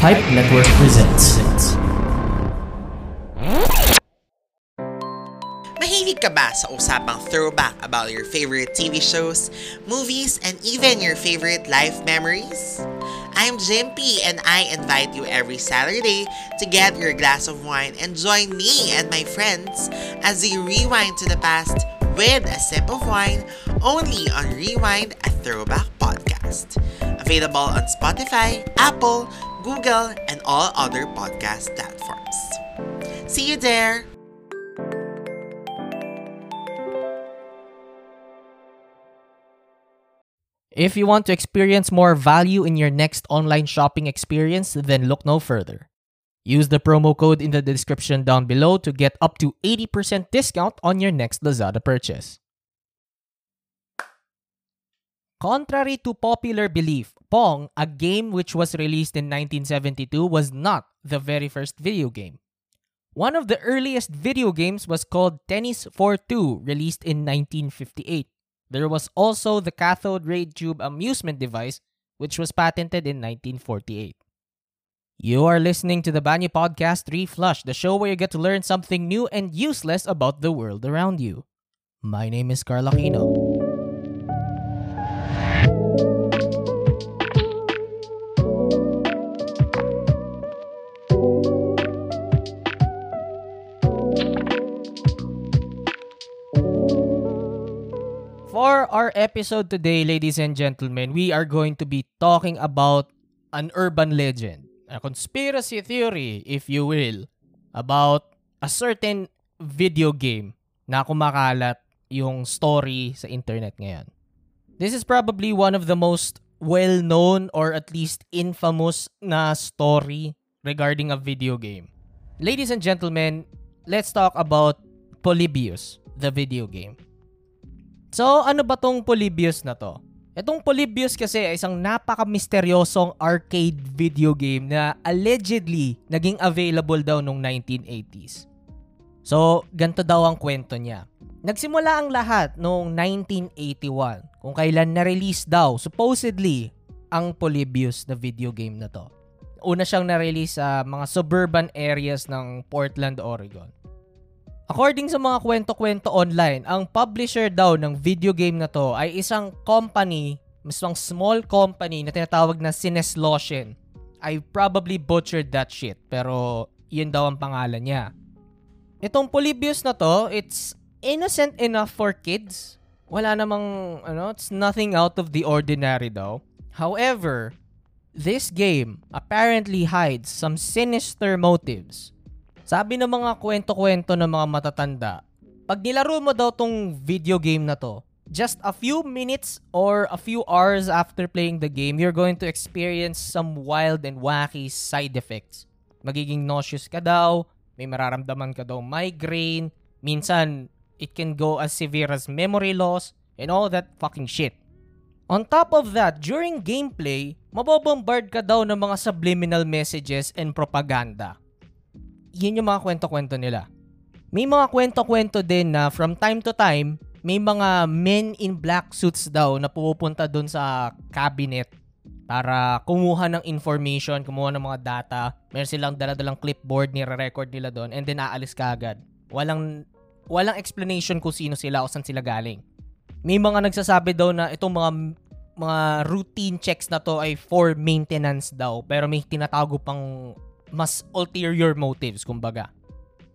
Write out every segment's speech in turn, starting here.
Pipe Network presents. Mahilig ka ba sa usapang throwback about your favorite TV shows, movies, and even your favorite life memories? I'm Jimpy and I invite you every Saturday to get your glass of wine and join me and my friends as we rewind to the past with a sip of wine only on Rewind a Throwback Podcast. Available on Spotify, Apple, Google, and all other podcast platforms. See you there! If you want to experience more value in your next online shopping experience, then look no further. Use the promo code in the description down below to get up to 80% discount on your next Lazada purchase. Contrary to popular belief, Pong, a game which was released in 1972, was not the very first video game. One of the earliest video games was called Tennis for Two, released in 1958. There was also the cathode ray tube amusement device, which was patented in 1948. You are listening to the Banyo Podcast Reflush, the show where you get to learn something new and useless about the world around you. My name is Carl Aquino. For our episode today, ladies and gentlemen, we are going to be talking about an urban legend, a conspiracy theory, if you will, about a certain video game na kumakalat yung story sa internet ngayon. This is probably one of the most well-known or at least infamous na story regarding a video game. Ladies and gentlemen, let's talk about Polybius, the video game. So, ano ba tong Polybius na to? Itong Polybius kasi ay isang napaka-misteryosong arcade video game na allegedly naging available daw noong 1980s. So, ganito daw ang kwento niya. Nagsimula ang lahat noong 1981 kung kailan na-release daw supposedly ang Polybius na video game na to. Una siyang na-release sa mga suburban areas ng Portland, Oregon. According sa mga kwento-kwento online, ang publisher daw ng video game na to ay isang company, isang small company na tinatawag na Sinesloshin. I probably butchered that shit, pero yun daw ang pangalan niya. Itong Polybius na to, it's innocent enough for kids. Wala namang, ano, it's nothing out of the ordinary daw. However, this game apparently hides some sinister motives sabi ng mga kwento-kwento ng mga matatanda, pag nilaro mo daw tong video game na to, just a few minutes or a few hours after playing the game, you're going to experience some wild and wacky side effects. Magiging nauseous ka daw, may mararamdaman ka daw migraine, minsan it can go as severe as memory loss, and all that fucking shit. On top of that, during gameplay, mabobombard ka daw ng mga subliminal messages and propaganda yun yung mga kwento-kwento nila. May mga kwento-kwento din na from time to time, may mga men in black suits daw na pupunta doon sa cabinet para kumuha ng information, kumuha ng mga data. Meron silang dala-dalang clipboard, nire-record nila doon, and then aalis ka agad. Walang, walang explanation kung sino sila o saan sila galing. May mga nagsasabi daw na itong mga mga routine checks na to ay for maintenance daw, pero may tinatago pang mas ulterior motives, kumbaga.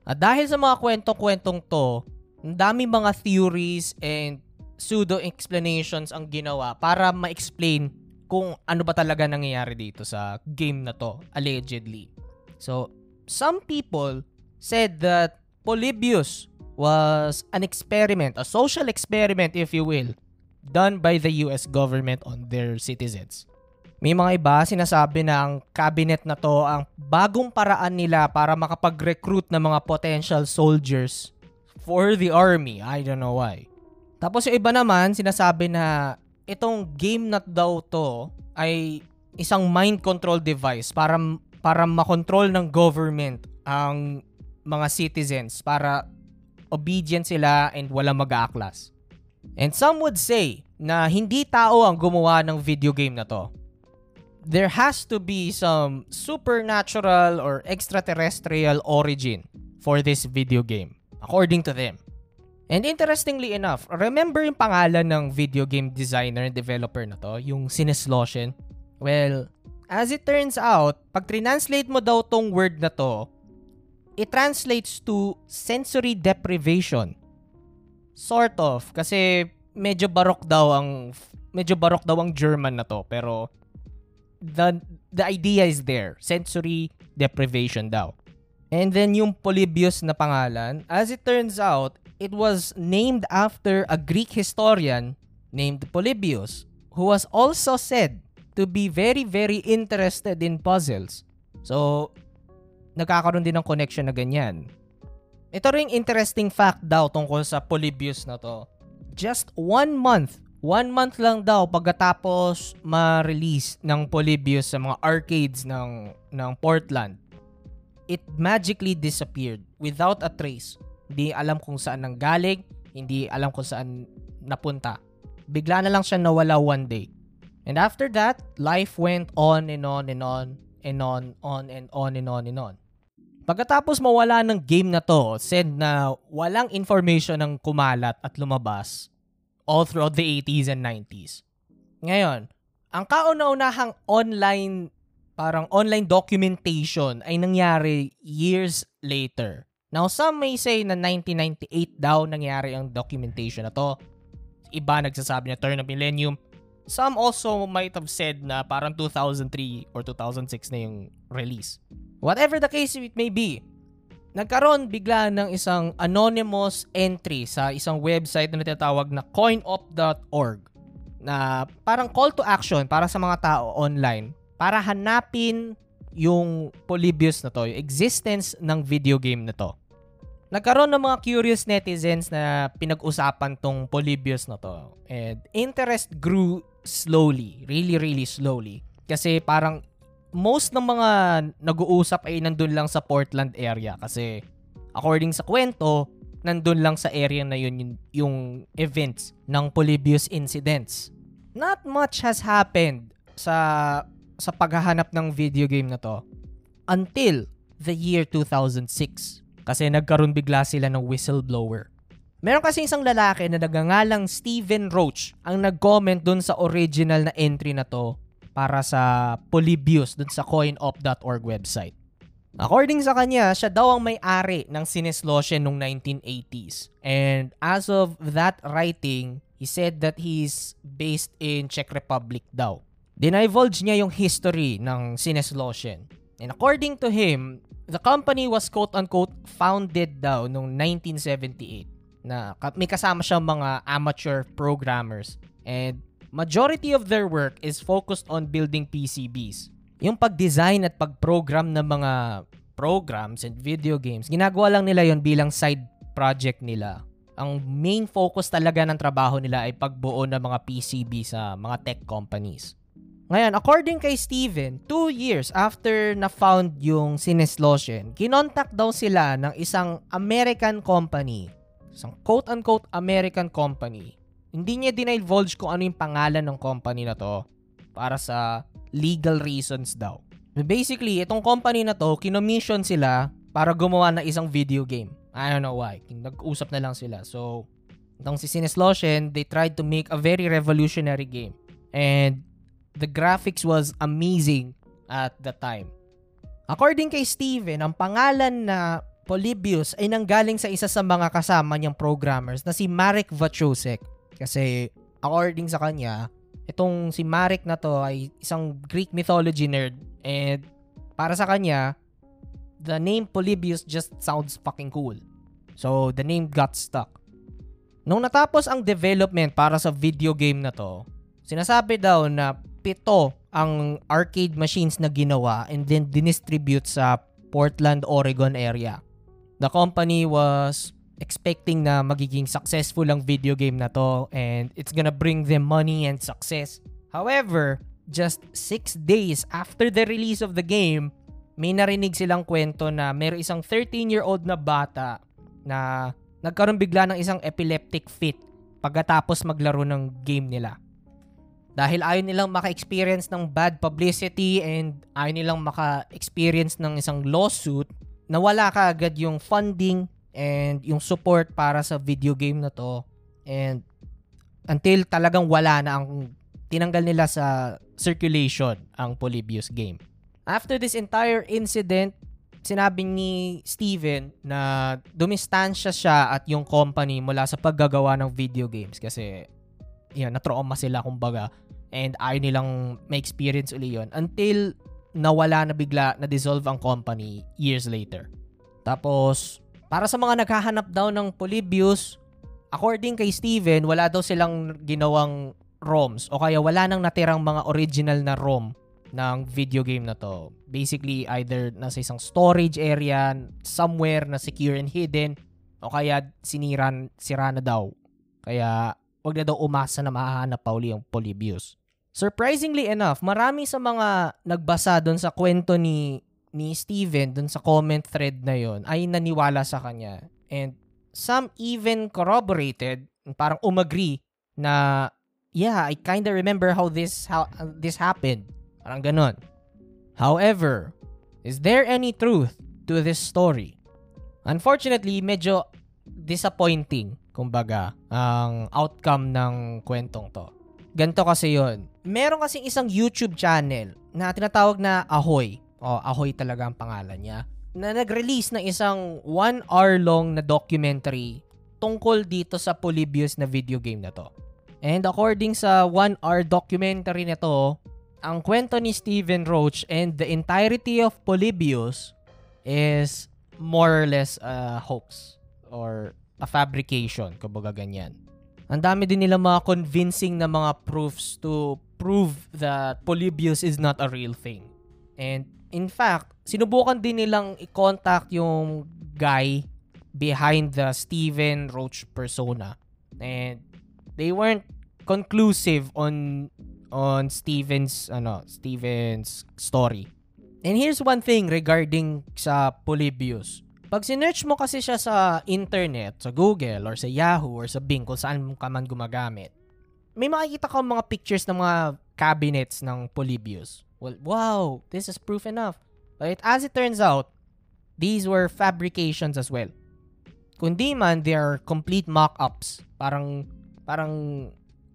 At dahil sa mga kwento-kwentong to, ang dami mga theories and pseudo-explanations ang ginawa para ma-explain kung ano ba talaga nangyayari dito sa game na to, allegedly. So, some people said that Polybius was an experiment, a social experiment if you will, done by the US government on their citizens. May mga iba sinasabi na ang cabinet na to ang bagong paraan nila para makapag-recruit ng mga potential soldiers for the army. I don't know why. Tapos yung iba naman sinasabi na itong game na daw to ay isang mind control device para para makontrol ng government ang mga citizens para obedient sila and wala mag-aaklas. And some would say na hindi tao ang gumawa ng video game na to there has to be some supernatural or extraterrestrial origin for this video game, according to them. And interestingly enough, remember yung pangalan ng video game designer and developer na to, yung Sinesloshen? Well, as it turns out, pag translate mo daw tong word na to, it translates to sensory deprivation. Sort of, kasi medyo barok daw ang medyo barok daw ang German na to, pero the the idea is there, sensory deprivation daw. And then yung Polybius na pangalan, as it turns out, it was named after a Greek historian named Polybius who was also said to be very very interested in puzzles. So, nagkakaroon din ng connection na ganyan. Ito ring interesting fact daw tungkol sa Polybius na to. Just one month, one month lang daw pagkatapos ma-release ng Polybius sa mga arcades ng, ng Portland, it magically disappeared without a trace. Hindi alam kung saan nang galing, hindi alam kung saan napunta. Bigla na lang siya nawala one day. And after that, life went on and on and on and on, on and on and on and on. Pagkatapos mawala ng game na to, said na walang information ng kumalat at lumabas all throughout the 80s and 90s. Ngayon, ang kauna-unahang online parang online documentation ay nangyari years later. Now, some may say na 1998 daw nangyari ang documentation na to. Iba nagsasabi na turn of millennium. Some also might have said na parang 2003 or 2006 na yung release. Whatever the case it may be, nagkaroon bigla ng isang anonymous entry sa isang website na natatawag na coinop.org na parang call to action para sa mga tao online para hanapin yung Polybius na to, yung existence ng video game na to nagkaroon ng mga curious netizens na pinag-usapan tong Polybius na to. And interest grew slowly, really really slowly. Kasi parang most ng mga nag-uusap ay nandun lang sa Portland area kasi according sa kwento, nandun lang sa area na yun yung, yung events ng Polybius incidents. Not much has happened sa sa paghahanap ng video game na to until the year 2006 kasi nagkaroon bigla sila ng whistleblower. Meron kasi isang lalaki na nagangalang Steven Roach ang nag-comment dun sa original na entry na to para sa Polybius dun sa coinop.org website. According sa kanya, siya daw ang may-ari ng Sinesloshen noong 1980s. And as of that writing, he said that he's based in Czech Republic daw. Dinivulge niya yung history ng Sinesloshen. And according to him, the company was quote-unquote founded daw noong 1978 na may kasama siyang mga amateur programmers and majority of their work is focused on building PCBs. Yung pag-design at pag-program ng mga programs and video games, ginagawa lang nila yon bilang side project nila. Ang main focus talaga ng trabaho nila ay pagbuo ng mga PCB sa mga tech companies. Ngayon, according kay Steven, two years after na-found yung Sinesloshen, kinontak daw sila ng isang American company. Isang quote-unquote American company. Hindi niya dinivulge kung ano yung pangalan ng company na to para sa legal reasons daw. Basically, itong company na to, kinomission sila para gumawa ng isang video game. I don't know why. Nag-usap na lang sila. So, itong si Sinesloshen, they tried to make a very revolutionary game. And the graphics was amazing at the time. According kay Steven, ang pangalan na Polybius ay nanggaling sa isa sa mga kasama niyang programmers na si Marek Wachosek. Kasi according sa kanya, itong si Marek na to ay isang Greek mythology nerd and para sa kanya, the name Polybius just sounds fucking cool. So, the name got stuck. Nung natapos ang development para sa video game na to, sinasabi daw na pito ang arcade machines na ginawa and then dinistribute sa Portland, Oregon area. The company was expecting na magiging successful ang video game na to and it's gonna bring them money and success. However, just 6 days after the release of the game, may narinig silang kwento na may isang 13-year-old na bata na nagkaroon bigla ng isang epileptic fit pagkatapos maglaro ng game nila. dahil ayaw nilang maka-experience ng bad publicity and ayaw nilang maka-experience ng isang lawsuit, nawala ka agad yung funding and yung support para sa video game na to. And until talagang wala na ang tinanggal nila sa circulation ang Polybius game. After this entire incident, sinabi ni Steven na dumistansya siya at yung company mula sa paggagawa ng video games kasi yun, na-trauma sila kumbaga and ayaw nilang may experience uli yun until nawala na bigla na dissolve ang company years later. Tapos, para sa mga naghahanap daw ng Polybius, according kay Steven, wala daw silang ginawang ROMs o kaya wala nang natirang mga original na ROM ng video game na to. Basically, either nasa isang storage area, somewhere na secure and hidden, o kaya siniran, sira na daw. Kaya, wag na daw umasa na mahahanap pa uli yung Polybius. Surprisingly enough, marami sa mga nagbasa doon sa kwento ni ni Steven doon sa comment thread na yon ay naniwala sa kanya. And some even corroborated, parang umagree na yeah, I kinda remember how this how this happened. Parang ganun. However, is there any truth to this story? Unfortunately, medyo disappointing, kumbaga, ang outcome ng kwentong to. Ganto kasi yon. Meron kasing isang YouTube channel na tinatawag na Ahoy. O, Ahoy talaga ang pangalan niya. Na nag-release ng isang one hour long na documentary tungkol dito sa Polybius na video game na to. And according sa one hour documentary na to, ang kwento ni Steven Roach and the entirety of Polybius is more or less a hoax or a fabrication, kumbaga ganyan. Ang dami din nila mga convincing na mga proofs to prove that Polybius is not a real thing. And in fact, sinubukan din nilang i-contact yung guy behind the Steven Roach persona. And they weren't conclusive on on Steven's ano, Steven's story. And here's one thing regarding sa Polybius. Pag sinearch mo kasi siya sa internet, sa Google, or sa Yahoo, or sa Bing, kung saan ka man gumagamit, may makikita ka mga pictures ng mga cabinets ng Polybius. Well, wow, this is proof enough. But as it turns out, these were fabrications as well. Kundi man, they are complete mock-ups. Parang, parang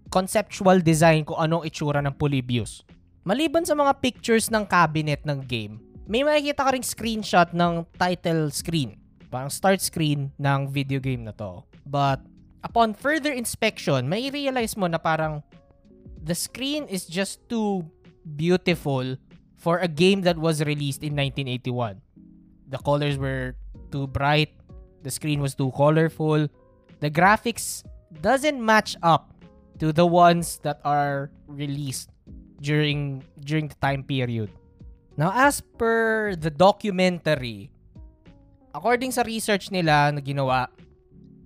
conceptual design kung anong itsura ng Polybius. Maliban sa mga pictures ng cabinet ng game, may makikita ka ring screenshot ng title screen. Parang start screen ng video game na to. But upon further inspection, may realize mo na parang the screen is just too beautiful for a game that was released in 1981. The colors were too bright, the screen was too colorful, the graphics doesn't match up to the ones that are released during during the time period. Now, as per the documentary, according sa research nila na ginawa,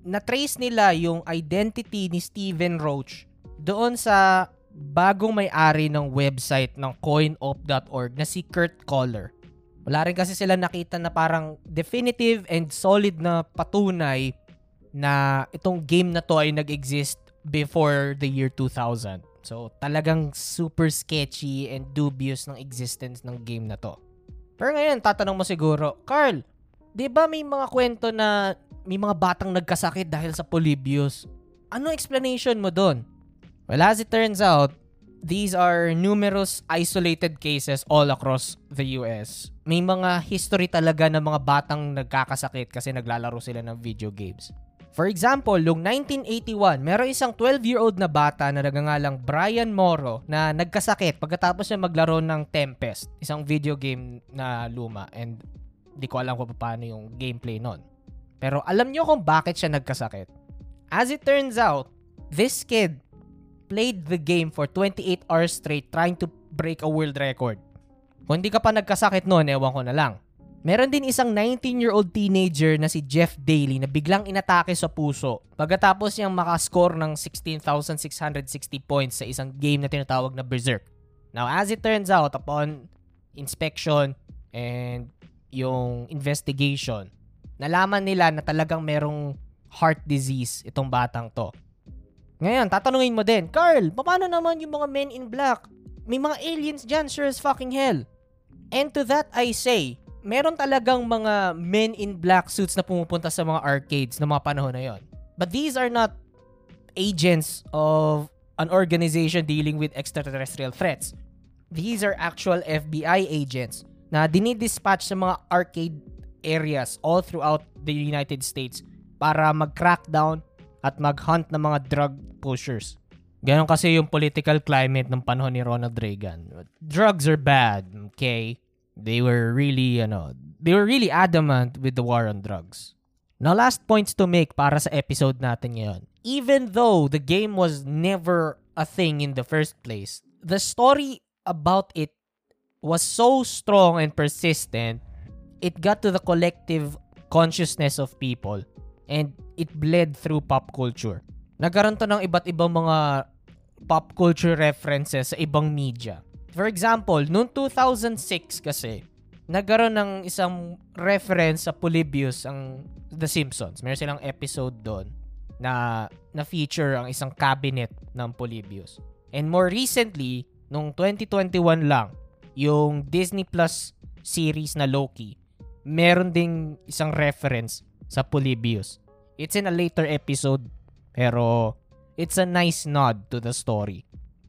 na-trace nila yung identity ni Steven Roach doon sa bagong may-ari ng website ng coinop.org na si Kurt Kohler. Wala rin kasi sila nakita na parang definitive and solid na patunay na itong game na to ay nag-exist before the year 2000. So, talagang super sketchy and dubious ng existence ng game na to. Pero ngayon, tatanong mo siguro, Carl, di ba may mga kwento na may mga batang nagkasakit dahil sa Polybius? Ano explanation mo doon? Well, as it turns out, these are numerous isolated cases all across the US. May mga history talaga ng mga batang nagkakasakit kasi naglalaro sila ng video games. For example, noong 1981, meron isang 12-year-old na bata na nagangalang Brian Moro na nagkasakit pagkatapos niya maglaro ng Tempest, isang video game na luma and di ko alam kung paano yung gameplay nun. Pero alam niyo kung bakit siya nagkasakit. As it turns out, this kid played the game for 28 hours straight trying to break a world record. Kung hindi ka pa nagkasakit noon, ewan ko na lang. Meron din isang 19-year-old teenager na si Jeff Daly na biglang inatake sa puso pagkatapos niyang makascore ng 16,660 points sa isang game na tinatawag na Berserk. Now, as it turns out, upon inspection and yung investigation, nalaman nila na talagang merong heart disease itong batang to. Ngayon, tatanungin mo din, Carl, paano naman yung mga men in black? May mga aliens dyan, sure as fucking hell. And to that I say, meron talagang mga men in black suits na pumupunta sa mga arcades ng mga panahon na yon. But these are not agents of an organization dealing with extraterrestrial threats. These are actual FBI agents na dinidispatch sa mga arcade areas all throughout the United States para mag-crackdown at mag-hunt ng mga drug pushers. Ganon kasi yung political climate ng panahon ni Ronald Reagan. Drugs are bad, okay? They were really, ano, they were really adamant with the war on drugs. Now, last points to make para sa episode natin ngayon. Even though the game was never a thing in the first place, the story about it was so strong and persistent, it got to the collective consciousness of people and it bled through pop culture. Nagkaroon to ng iba't ibang mga pop culture references sa ibang media. For example, noong 2006 kasi, nagkaroon ng isang reference sa Polybius ang The Simpsons. Meron silang episode doon na na-feature ang isang cabinet ng Polybius. And more recently, nung 2021 lang, yung Disney Plus series na Loki, meron ding isang reference sa Polybius. It's in a later episode, pero it's a nice nod to the story.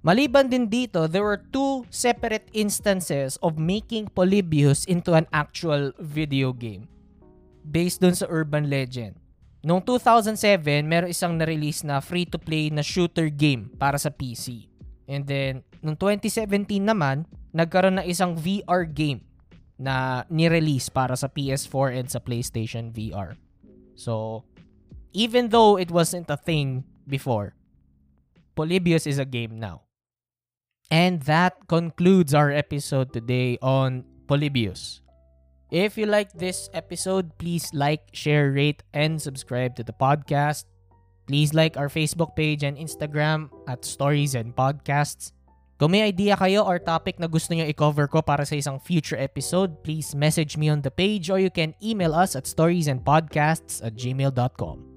Maliban din dito, there were two separate instances of making Polybius into an actual video game based dun sa urban legend. Noong 2007, meron isang na-release na free-to-play na shooter game para sa PC. And then, noong 2017 naman, nagkaroon na isang VR game na ni-release para sa PS4 and sa PlayStation VR. So, even though it wasn't a thing before, Polybius is a game now. And that concludes our episode today on Polybius. If you like this episode, please like, share, rate, and subscribe to the podcast. Please like our Facebook page and Instagram at Stories and Podcasts. Kung may idea kayo or topic na gusto nyo i-cover ko para sa isang future episode, please message me on the page or you can email us at storiesandpodcasts at gmail.com.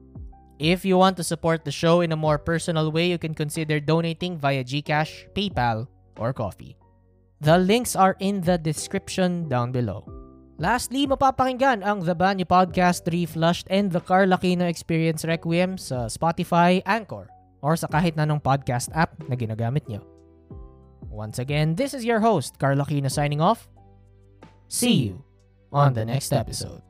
If you want to support the show in a more personal way, you can consider donating via GCash, PayPal, or Coffee. The links are in the description down below. Lastly, mapapakinggan ang The Banyo Podcast Reflushed and The Carl Aquino Experience Requiem sa Spotify, Anchor, or sa kahit nanong podcast app na ginagamit nyo. Once again, this is your host, Carl Aquino signing off. See you on the next episode.